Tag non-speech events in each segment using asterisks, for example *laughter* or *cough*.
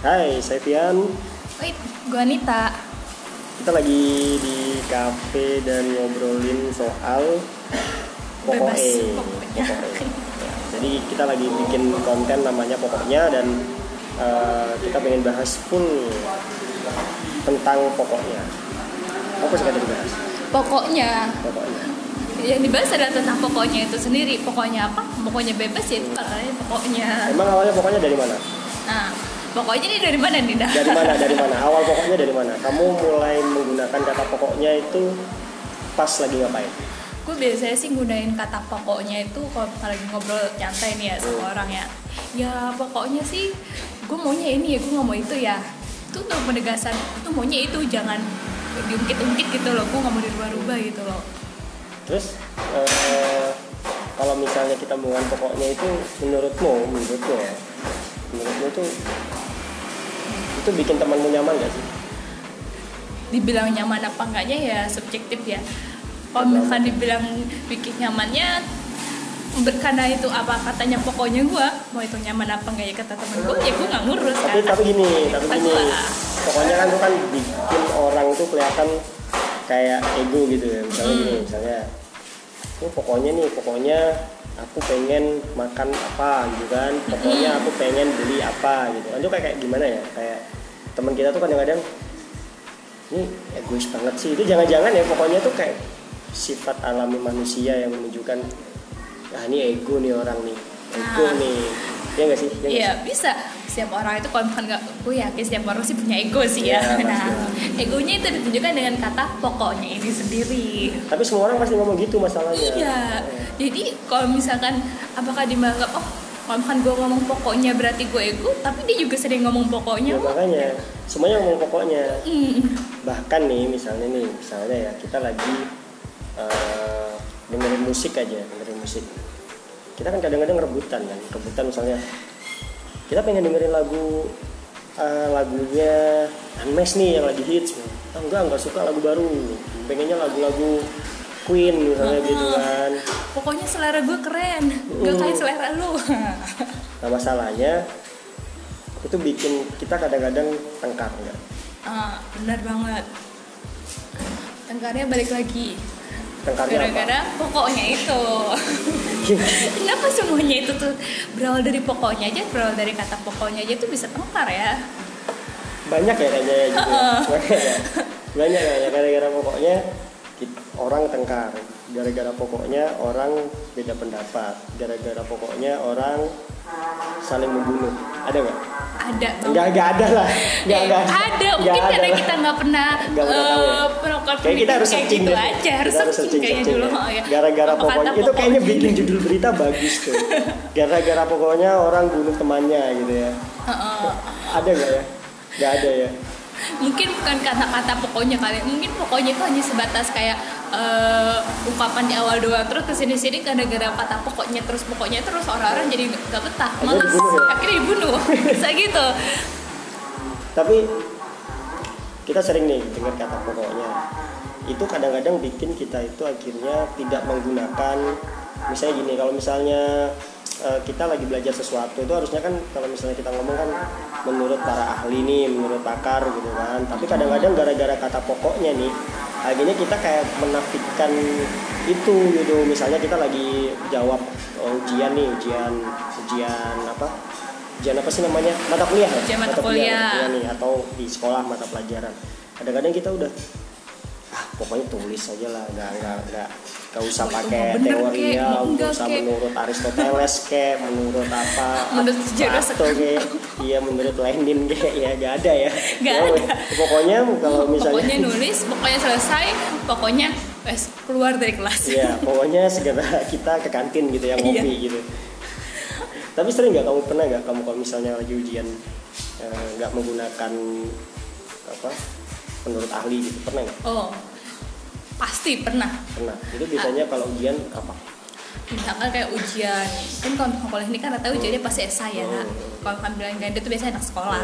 Hai, saya Fian. Wait, gue Anita. Kita lagi di kafe dan ngobrolin soal pokoknya. Bebas, pokoknya. Ya, jadi kita lagi bikin konten namanya pokoknya dan eh, kita pengen bahas full tentang pokoknya. Apa sih kata dibahas? Pokoknya Pokoknya. yang dibahas adalah tentang pokoknya itu sendiri. Pokoknya apa? Pokoknya bebas ya itu katanya pokoknya. Emang awalnya pokoknya dari mana? Nah, pokoknya ini dari mana nih dah? Dari mana? Dari mana? Awal pokoknya dari mana? Kamu mulai menggunakan kata pokoknya itu pas lagi ngapain? gue biasanya sih gunain kata pokoknya itu kalau lagi ngobrol nyantai nih ya sama orang ya ya pokoknya sih gue maunya ini ya gue nggak mau itu ya itu tuh penegasan itu maunya itu jangan diungkit-ungkit gitu loh gue nggak mau dirubah-rubah gitu loh Terus eh, kalau misalnya kita menggunakan pokoknya itu menurutmu, menurutmu ya, menurutmu itu itu bikin temanmu nyaman gak sih? dibilang nyaman apa enggaknya ya subjektif ya kalau misalkan dibilang bikin nyamannya karena itu apa katanya pokoknya gue mau itu nyaman apa enggak ya kata temen gue ya gue nggak ngurus Tapi kan tapi gini, tapi gini, gua. pokoknya kan itu kan bikin orang tuh kelihatan kayak ego gitu ya. Misalnya gini, Hmm. misalnya, oh pokoknya nih, pokoknya aku pengen makan apa gitu kan, pokoknya aku pengen beli apa gitu. Kan itu kayak, kayak gimana ya? Kayak teman kita tuh kadang-kadang ini egois banget sih itu jangan-jangan ya pokoknya tuh kayak sifat alami manusia yang menunjukkan ah ini ego nih orang nih ego Nah. nih ya nggak sih Ya Iya sih? bisa setiap orang itu kalau misalkan nggak gue yakin setiap orang sih punya ego sih ya. Iya, nah pasti. egonya itu ditunjukkan dengan kata pokoknya ini sendiri. tapi semua orang pasti ngomong gitu masalahnya Iya. Jadi kalau misalkan apakah dianggap oh kalau misalkan gue ngomong pokoknya berarti gue ego, tapi dia juga sering ngomong pokoknya. ya makanya semuanya ngomong pokoknya Hmm. bahkan nih misalnya nih misalnya ya kita lagi eh, dengerin musik aja dengerin musik kita kan kadang-kadang rebutan kan rebutan misalnya kita pengen dengerin lagu eh, lagunya Unmesh nih yang lagi hits. Ah, enggak enggak suka lagu baru. Pengennya lagu-lagu Queen misalnya gitu kan. Pokoknya selera gue keren, gak kayak selera lu. nah masalahnya itu bikin kita kadang-kadang tengkar enggak? Ah, benar banget. Tengkarnya balik lagi. Gara-gara pokoknya itu. *laughs* Kenapa semuanya itu tuh berawal dari pokoknya aja, berawal dari kata pokoknya aja tuh bisa tengkar ya? banyak ya kayaknya ya gitu ya. *laughs* banyak ya banyak kayaknya gara-gara pokoknya orang tengkar gara-gara pokoknya orang beda pendapat gara-gara pokoknya orang saling membunuh ada nggak Ada. nggak nggak ada lah nggak Eh, nggak ada, nggak mungkin ada karena lah. kita nggak pernah Nggak pernah tahu ya? eh, kita harus kayak searching gitu deh. aja, harus Kita searching kayaknya dulu. ya. oh, ya. Gara-gara Apa pokoknya itu kayaknya bikin judul berita bagus tuh. Gara-gara pokoknya orang bunuh temannya gitu ya. Heeh. Ada nggak ya? Nggak ada ya. mungkin bukan kata-kata pokoknya kali mungkin pokoknya itu hanya sebatas kayak eh, ungkapan di awal doang terus ke sini sini gara-gara kata pokoknya terus pokoknya terus orang-orang jadi nggak betah dibunuh ya? akhirnya dibunuh *laughs* bisa gitu Tapi kita sering nih dengar kata pokoknya. Itu kadang-kadang bikin kita itu akhirnya tidak menggunakan misalnya gini kalau misalnya eh, kita lagi belajar sesuatu itu harusnya kan kalau misalnya kita ngomong kan menurut para ahli nih, menurut pakar gitu kan. Tapi kadang-kadang gara-gara kata pokoknya nih akhirnya kita kayak menafikan itu gitu. Misalnya kita lagi jawab oh, ujian nih, ujian ujian apa? ujian apa sih namanya mata kuliah ya? Ujian mata kuliah. nih atau di sekolah mata pelajaran kadang-kadang kita udah ah pokoknya tulis aja lah nggak nggak nggak nggak usah pakai teori ya nggak usah kek. menurut Aristoteles kayak menurut apa Menurut sejarah kayak iya menurut Lenin *laughs* kayak ya nggak ada ya Nggak Ya, ada. pokoknya kalau misalnya pokoknya nulis pokoknya selesai pokoknya wes keluar dari kelas Iya, *laughs* pokoknya segera kita ke kantin gitu ya ngopi Iya. gitu. Tapi sering nggak kamu pernah nggak kamu kalau misalnya lagi ujian eh, nggak menggunakan apa menurut ahli gitu pernah nggak? oh pasti pernah. Pernah. Itu biasanya kalau ujian apa? misalkan kayak ujian kan kalau sekolah ini kan rata ujiannya pasti esai ya. Nak kalau ambilan ganda itu biasanya anak sekolah.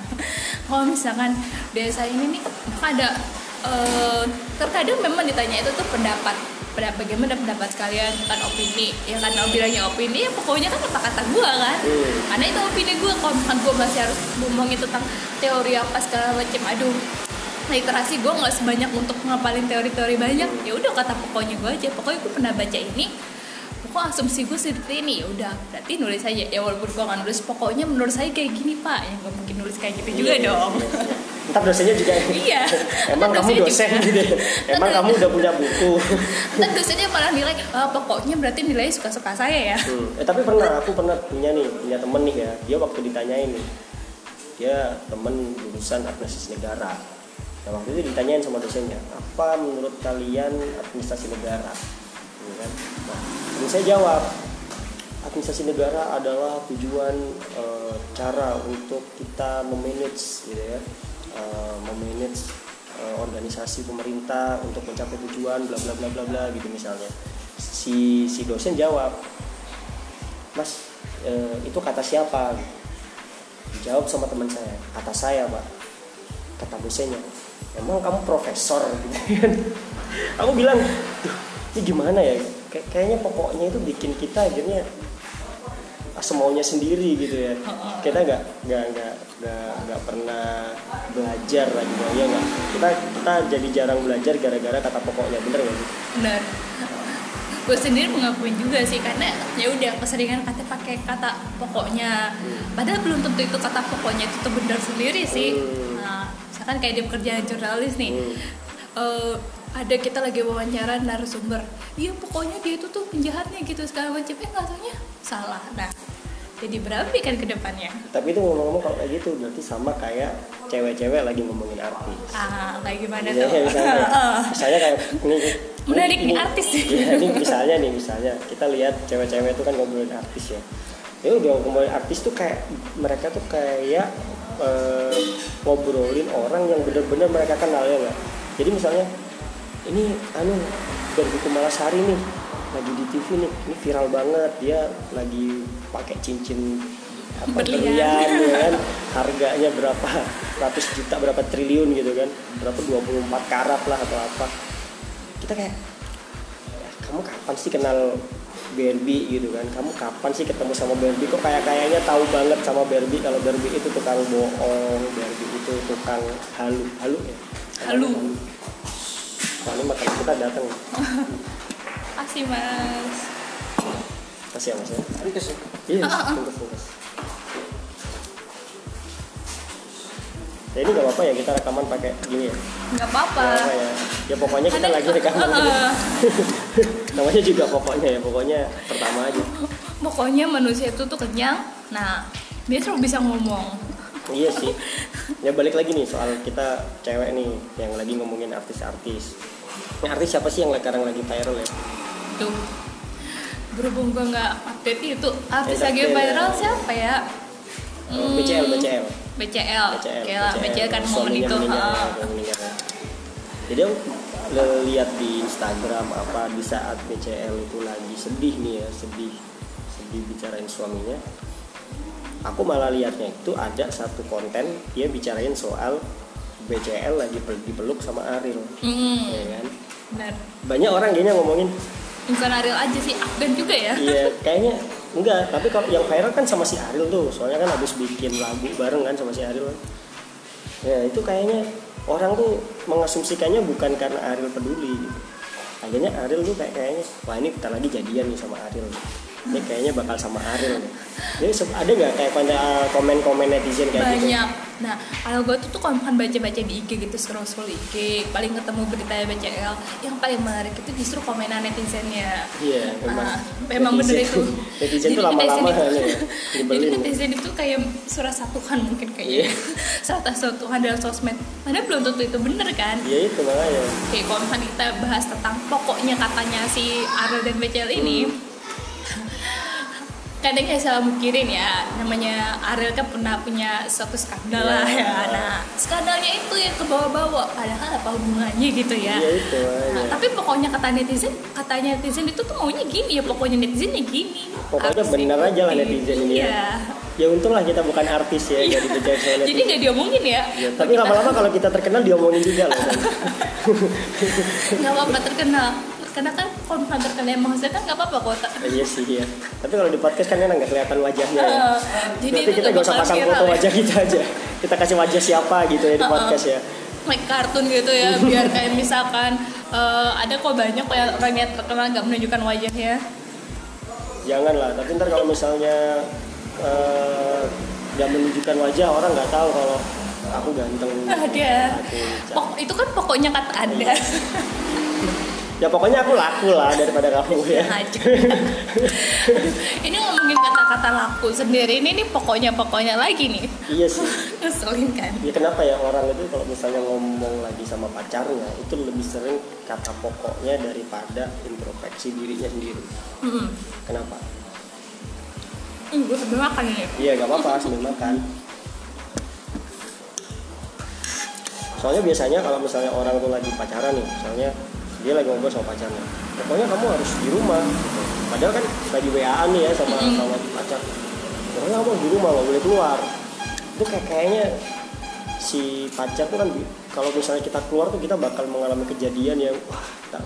*laughs* Kalau misalkan desa ini nih ada eh, terkadang memang ditanya itu tuh pendapat. Bagaimana pendapat kalian kan opini? Ya kan bilangnya opini ya pokoknya kan kata-kata gue kan. Hmm. karena itu opini gue kalau misalkan gue masih harus ngomongin tentang teori apa segala macam aduh literasi gue nggak sebanyak untuk ngapalin teori-teori banyak ya udah kata pokoknya gue aja pokoknya gue pernah baca ini pokok asumsi gue seperti ini ya udah berarti nulis aja ya walaupun gue nggak nulis pokoknya menurut saya kayak gini pak ya nggak mungkin nulis kayak gitu juga Iya, iya, dong iya. *laughs* Ntar dosennya juga Iya. *laughs* Emang kamu dosen juga. gitu ya? Emang kamu udah punya buku *laughs* kan dosennya malah nilai "Ah, pokoknya berarti nilainya suka-suka saya ya Hmm. Eh tapi pernah aku pernah punya nih punya temen nih ya dia waktu ditanyain nih dia temen lulusan administrasi negara. Nah waktu itu ditanyain sama dosennya apa menurut kalian administrasi negara? Gitu kan? Nah, terus saya jawab administrasi negara adalah tujuan eh, cara untuk kita memanage gitu ya eh, memanage eh, organisasi pemerintah untuk mencapai tujuan bla bla bla bla bla gitu misalnya si si dosen jawab mas eh, itu kata siapa dijawab sama teman saya kata saya pak kata dosennya emang kamu profesor gitu kan? Aku bilang "Duh, ini gimana ya? Kay- kayaknya pokoknya itu bikin kita akhirnya semaunya sendiri gitu ya. Kita nggak nggak nggak nggak pernah belajar lagi ya nggak? Kita kita jadi jarang belajar gara-gara kata pokoknya bener nggak sih? Benar gue sendiri mengakuin juga sih karena ya udah keseringan kata pakai kata pokoknya. Padahal belum tentu itu kata pokoknya itu tuh benar sendiri sih. Hmm. Misalkan kayak di pekerjaan jurnalis nih. Hmm. eh, ada kita lagi wawancara narasumber. Iya pokoknya dia itu tuh penjahatnya gitu segala macam. Eh nggak taunya salah. Nah jadi berapi kan ke depannya. Tapi itu ngomong-ngomong kalau kayak gitu berarti sama kayak cewek-cewek lagi ngomongin artis. Ah kayak gimana Iya, tuh? misalnya, *laughs* misalnya kayak ini, Menarik nih, artis. Iya, ini misalnya nih misalnya kita lihat cewek-cewek itu kan ngobrolin artis ya. Ya udah ngomongin artis tuh kayak mereka tuh kayak eh, ngobrolin orang yang bener-bener mereka kenal ya nggak. Jadi misalnya ini anu Barbie Kumalasari nih lagi di TV nih ini viral banget dia lagi pakai cincin apa berlian *laughs* ya kan? Harganya berapa? Ratus juta berapa triliun gitu kan? Berapa 24 karat lah atau apa? Kita kayak "Ya, kamu kapan sih kenal Barbie gitu kan. Kamu kapan sih ketemu sama Barbie kok kayak kayaknya tahu banget sama Barbie kalau Barbie itu tukang bohong Barbie itu tukang halu. Halu ya? Halu. soalnya makan kita datang. *laughs* Kasih mas. Kasih ya mas ya. Ringkes ya? iya bungkus bungkus ya ini nggak apa-apa ya kita rekaman pakai gini ya? Nggak apa-apa ya ya pokoknya kita lagi rekaman gitu. Heeh. *laughs* namanya juga pokoknya ya pokoknya pertama aja. Pokoknya manusia itu tuh kenyang. Nah dia selalu bisa ngomong. Iya sih. *laughs* Ya balik lagi nih soal kita cewek nih yang lagi ngomongin artis-artis. Ini artis siapa sih yang sekarang lagi viral ya? Tuh. Berhubung gue nggak update itu artis Eh, lagi update viral ya. siapa ya? Oh, Hmm, BCL BCL BCL BCL, Oke lah, BCL kan momen itu meninggal, ya, meninggal. ya. Jadi aku lihat di Instagram apa di saat BCL itu lagi sedih nih ya sedih sedih bicarain suaminya. Aku malah lihatnya itu ada satu konten dia bicarain soal BCL lagi pel- dipeluk sama Ariel. Hmm, ya kan? Benar. Banyak orang kayaknya ngomongin. Bukan Ariel aja sih Afgan juga ya. Iya kayaknya enggak. Tapi kalau yang viral kan sama si Ariel tuh. Soalnya kan habis bikin lagu bareng kan sama si Ariel. Kan ya itu kayaknya orang tuh mengasumsikannya bukan karena Ariel peduli gitu. akhirnya Ariel tuh kayak kayaknya wah ini kita lagi jadian nih sama Ariel ini kayaknya bakal sama Ariel nih jadi ada nggak kayak pada komen-komen netizen kayak gitu banyak nah kalau gue tuh tuh kalau misalkan baca-baca di IG gitu scroll scroll IG paling ketemu berita BCL yang paling menarik itu justru komenan netizennya iya memang Ah, memang bener itu. *laughs* netizen tuh lama-lama netizen kan ya *laughs* Jadi netizen itu kayak surat satuan mungkin Iya. kayaknya. *laughs* surat satuan dalam sosmed. Mana belum tentu itu bener kan? ya itu makanya Kayak kalau kita bahas tentang pokoknya katanya si Ariel dan BCL ini. Kadang saya salah mikirin ya, namanya Ariel kan pernah punya suatu skandal lah Iya. ya. Nah, skandalnya itu yang ke bawah-bawah, padahal apa hubungannya gitu ya. iya itu Nah, makanya tapi pokoknya kata netizen, katanya netizen itu tuh maunya gini ya, pokoknya netizennya gini. Pokoknya benar aja lah netizen ini ya. Iya. ya untunglah kita bukan artis ya jadi sama *laughs* Jadi netizen nggak diomongin ya. Ya, tapi lama-lama kalau kita terkenal diomongin juga loh. *laughs* Nggak apa-apa terkenal. Karena kan kalau misalnya terkena emosi kan nggak apa-apa Eh, iya sih iya. Tapi kalau di podcast kan enak nggak kelihatan wajahnya ya. Jadi Berarti kita gak usah pasang viral foto ya. wajah kita aja. Kita kasih wajah siapa gitu ya di podcast ya. Like kartun gitu ya biar kayak misalkan eh, ada kok banyak ya orang yang terkenal nggak menunjukkan wajahnya. Jangan lah tapi ntar kalau misalnya eh, nggak menunjukkan wajah orang nggak tahu kalau aku ganteng. Ada. Aku Pok- itu kan pokoknya kata anda ya pokoknya aku laku lah daripada kamu ya. *laughs* Ini ngomongin kata-kata laku sendiri ini nih pokoknya pokoknya lagi nih. Iya sih. *laughs* Ngeselin kan? Ya kenapa ya orang itu kalau misalnya ngomong lagi sama pacarnya itu lebih sering kata pokoknya daripada introspeksi dirinya sendiri. Hmm. kenapa? Hmm, gue sambil makan ini. Iya gak apa-apa sambil makan. Soalnya biasanya kalau misalnya orang tuh lagi pacaran nih misalnya dia lagi ngobrol sama pacarnya. Pokoknya kamu harus di rumah gitu. padahal kan lagi WA nih ya sama sama pacar. Pokoknya kamu di rumah nggak boleh keluar. Itu kayak kayaknya si pacar tuh kan kalau misalnya kita keluar tuh kita bakal mengalami kejadian yang wah kita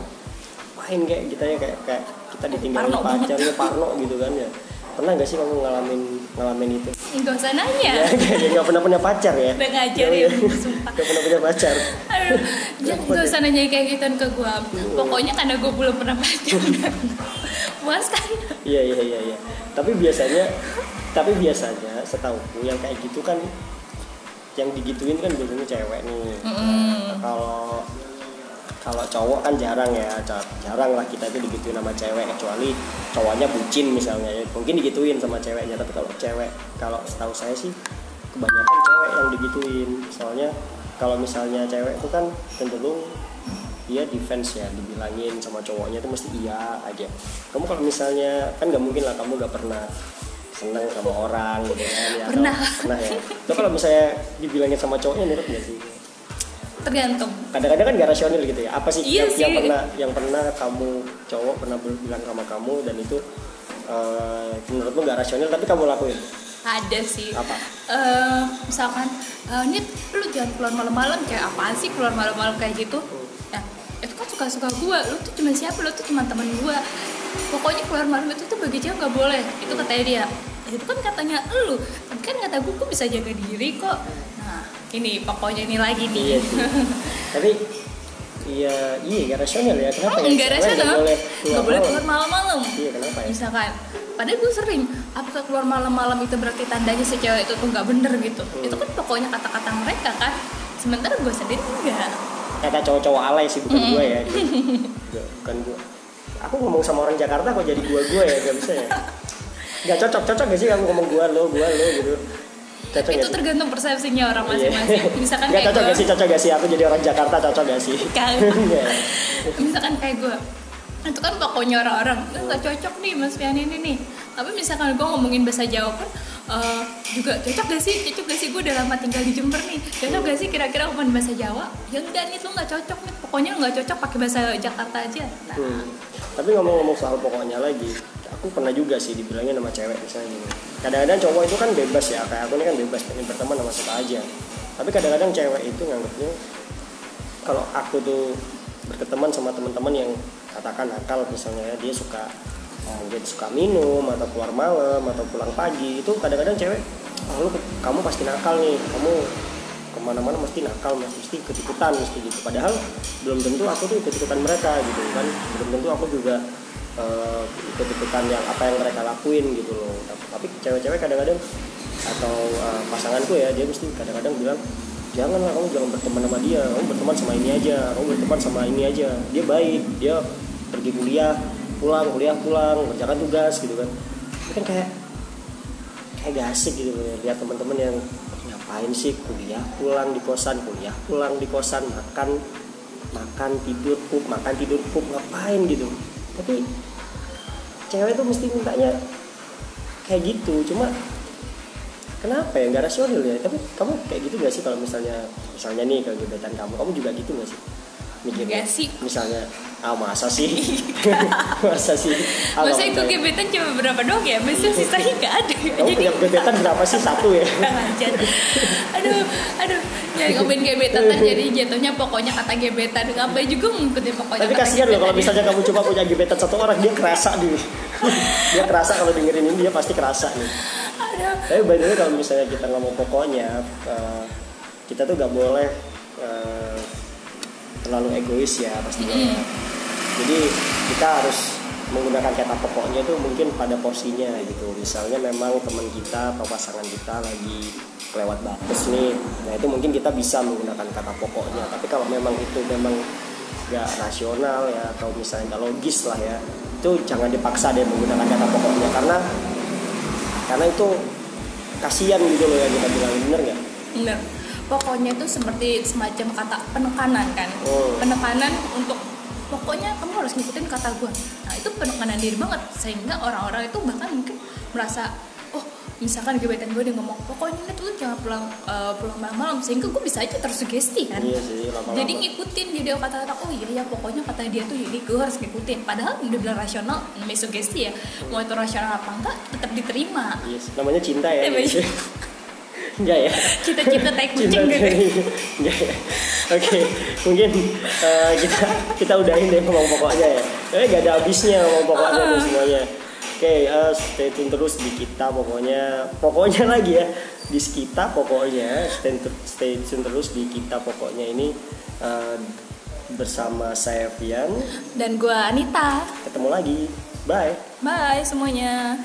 main kayak kita ya kayak kayak kita ditinggalin Parno pacarnya parno gitu kan ya pernah gak sih kamu ngalamin ngalamin itu? Nggak usah ya nanya kayak nggak pernah punya pacar ya? Udah ngajarin *laughs* sumpah. Nggak pernah punya pacar. Aduh, jangan gak usah nanya kayak gitu ke gue Pokoknya karena gue belum pernah pacaran *laughs* Puas kan? iya iya iya iya. Tapi biasanya tapi biasanya setauku yang kayak gitu kan yang digituin kan biasanya cewek nih. Mm-mm. kalau kalau cowok kan jarang ya jarang lah kita itu digituin sama cewek kecuali cowoknya bucin misalnya ya. Mungkin digituin sama ceweknya tapi kalau cewek kalau setahu saya sih kebanyakan cewek yang digituin. Soalnya kalau misalnya cewek itu kan cenderung dia defense ya dibilangin sama cowoknya itu mesti iya aja. Kamu kalau misalnya kan nggak mungkin lah kamu nggak pernah seneng sama orang gitu kan ya atau- Pernah. pernah ya. Itu kalau misalnya dibilangin sama cowoknya nurut nggak sih Tergantung. Kadang-kadang kan gak rasional gitu ya. Apa sih, Iya yang, yang sih. pernah yang pernah kamu cowok pernah bilang sama kamu dan itu eh, menurutmu gak rasional tapi kamu lakuin? Ada sih. Apa? Eh Misalkan eh, Nit, lu jangan keluar malam-malam Kayak apaan sih keluar malam-malam kayak gitu? Ya, itu kan suka-suka gue Lu tuh cuma siapa? Lu tuh cuma teman gue Pokoknya keluar malam itu tuh bagi cewek gak boleh. Itu katanya dia. Ya, itu kan katanya lu. Tapi kan kata gue, gue bisa jaga diri kok. Nah, ini pokoknya ini lagi iya nih sih *laughs* tapi iya iya gak rasional ya kenapa Oh, ya enggak Cewek rasional. nggak boleh keluar boleh malam? keluar malam-malam. iya kenapa ya Misalkan, padahal gue sering, apakah keluar malam-malam itu berarti tandanya si cewek itu tuh nggak bener gitu? Hmm. Itu kan pokoknya kata-kata mereka kan. Sementara gue sendiri enggak. kata cowok-cowok alay sih bukan gue ya gitu. *laughs* Nggak, bukan gue aku ngomong sama orang Jakarta kok jadi gua gue ya gak bisa ya *laughs* Gak cocok cocok gak sih kamu ngomong gua lo gua lo gitu cocok itu gak tergantung persepsinya orang Iya. masing-masing. *laughs* Misalkan Nggak kayak cocok gue, gak sih? Cocok gak sih? Aku jadi orang Jakarta cocok gak sih? *laughs* *laughs* Misalkan kayak gue, itu kan pokoknya orang-orang. "Eh, nggak cocok nih Mas Fian ini nih. Tapi misalkan gue ngomongin bahasa Jawa kan eh, juga cocok gak sih? Cocok gak sih gue udah lama tinggal di Jember nih? Cocok gak sih kira-kira ngomongin bahasa Jawa? Ya enggak nih, lu nggak cocok nih. Pokoknya nggak cocok pakai bahasa Jakarta aja. Nah, Hmm. Tapi ngomong-ngomong soal pokoknya lagi, aku pernah juga sih dibilangin sama cewek misalnya gini. Kadang-kadang cowok itu kan bebas ya, kayak aku ini kan bebas pengen berteman sama siapa aja. Tapi kadang-kadang cewek itu nganggapnya kalau aku tuh berteman sama teman-teman yang katakan nakal misalnya ya, dia suka mungkin suka minum atau keluar malam atau pulang pagi itu kadang-kadang cewek oh, lu kamu pasti nakal nih kamu ke mana-mana mesti nakal mesti ikut-ikutan mesti gitu. Padahal belum tentu aku tuh ikut-ikutan mereka gitu kan. Belum tentu aku juga eh, ikut-ikutan yang apa yang mereka lakuin gitu loh. Tapi cewek-cewek kadang-kadang atau eh, pasanganku ya dia mesti kadang-kadang bilang janganlah kamu jangan berteman sama dia kamu berteman sama ini aja kamu berteman sama ini aja. Dia baik dia pergi kuliah pulang kuliah pulang kerjakan tugas gitu kan. Itu kan kayak kayak gak asik gitu loh lihat teman-teman yang ngapain sih kuliah pulang di kosan kuliah pulang di kosan makan makan tidur pup makan tidur pup ngapain gitu. Tapi cewek tuh mesti mintanya kayak gitu cuma kenapa ya nggak rasional ya? Tapi kamu kayak gitu gak sih kalau misalnya misalnya nih kegiatan kamu kamu juga gitu gak sih? Mikirnya? Enggak sih. misalnya ah masa sih? *laughs* Masa sih? Ah, Masa itu percaya. gebetan cuma berapa doang ya? Masa sisanya nggak ada. kamu punya gebetan berapa sih? Satu ya? Aduh, aduh, jadi ngomongin gebetan kan jadi jatuhnya pokoknya kata gebetan. Ngapain juga ngikutin pokoknya tapi kasihan loh kalau gebetan. misalnya kamu cuma punya gebetan satu orang dia kerasa nih. *laughs* Dia kerasa kalau dengerin ini dia pasti kerasa nih. Aduh, tapi by the way kalau misalnya kita ngomong pokoknya eh, kita tuh gak boleh eh, terlalu egois ya pastinya Mm. Jadi kita harus menggunakan kata pokoknya itu mungkin pada porsinya gitu misalnya memang teman kita atau pasangan kita lagi kelewat batas nih nah itu mungkin kita bisa menggunakan kata pokoknya tapi kalau memang itu memang gak rasional ya atau misalnya gak logis lah ya itu jangan dipaksa deh menggunakan kata pokoknya karena karena itu kasihan gitu loh ya kita bilang bener nggak bener. Pokoknya itu seperti semacam kata penekanan kan. Oh. Penekanan untuk pokoknya kamu harus ngikutin kata gue. Nah itu penekanan diri banget sehingga orang-orang itu bahkan mungkin merasa oh misalkan gebetan gue dia ngomong pokoknya tuh jangan pulang eh, pulang malam-malam sehingga gue bisa aja tersugesti kan. iya sih lama-lama jadi ngikutin jadi kata-kata oh iya ya pokoknya kata dia tuh jadi gue harus ngikutin padahal udah bilang rasional namanya sugesti ya mau itu rasional apa enggak tetap diterima Iya sih. namanya cinta ya Namanya- gitu. Enggak ya? Cita-cita tai kucing gitu. Enggak ya? Oke mungkin eh, kita kita udahin deh ngomong pokoknya ya. Tapi gak ada habisnya ngomong pokoknya tuh semuanya. Oke eh, stay tune terus di kita pokoknya. Pokoknya lagi ya di kita pokoknya. Stay, stay tune terus di kita pokoknya ini eh, bersama saya Fian dan gue Anita. Ketemu lagi. Bye. Bye semuanya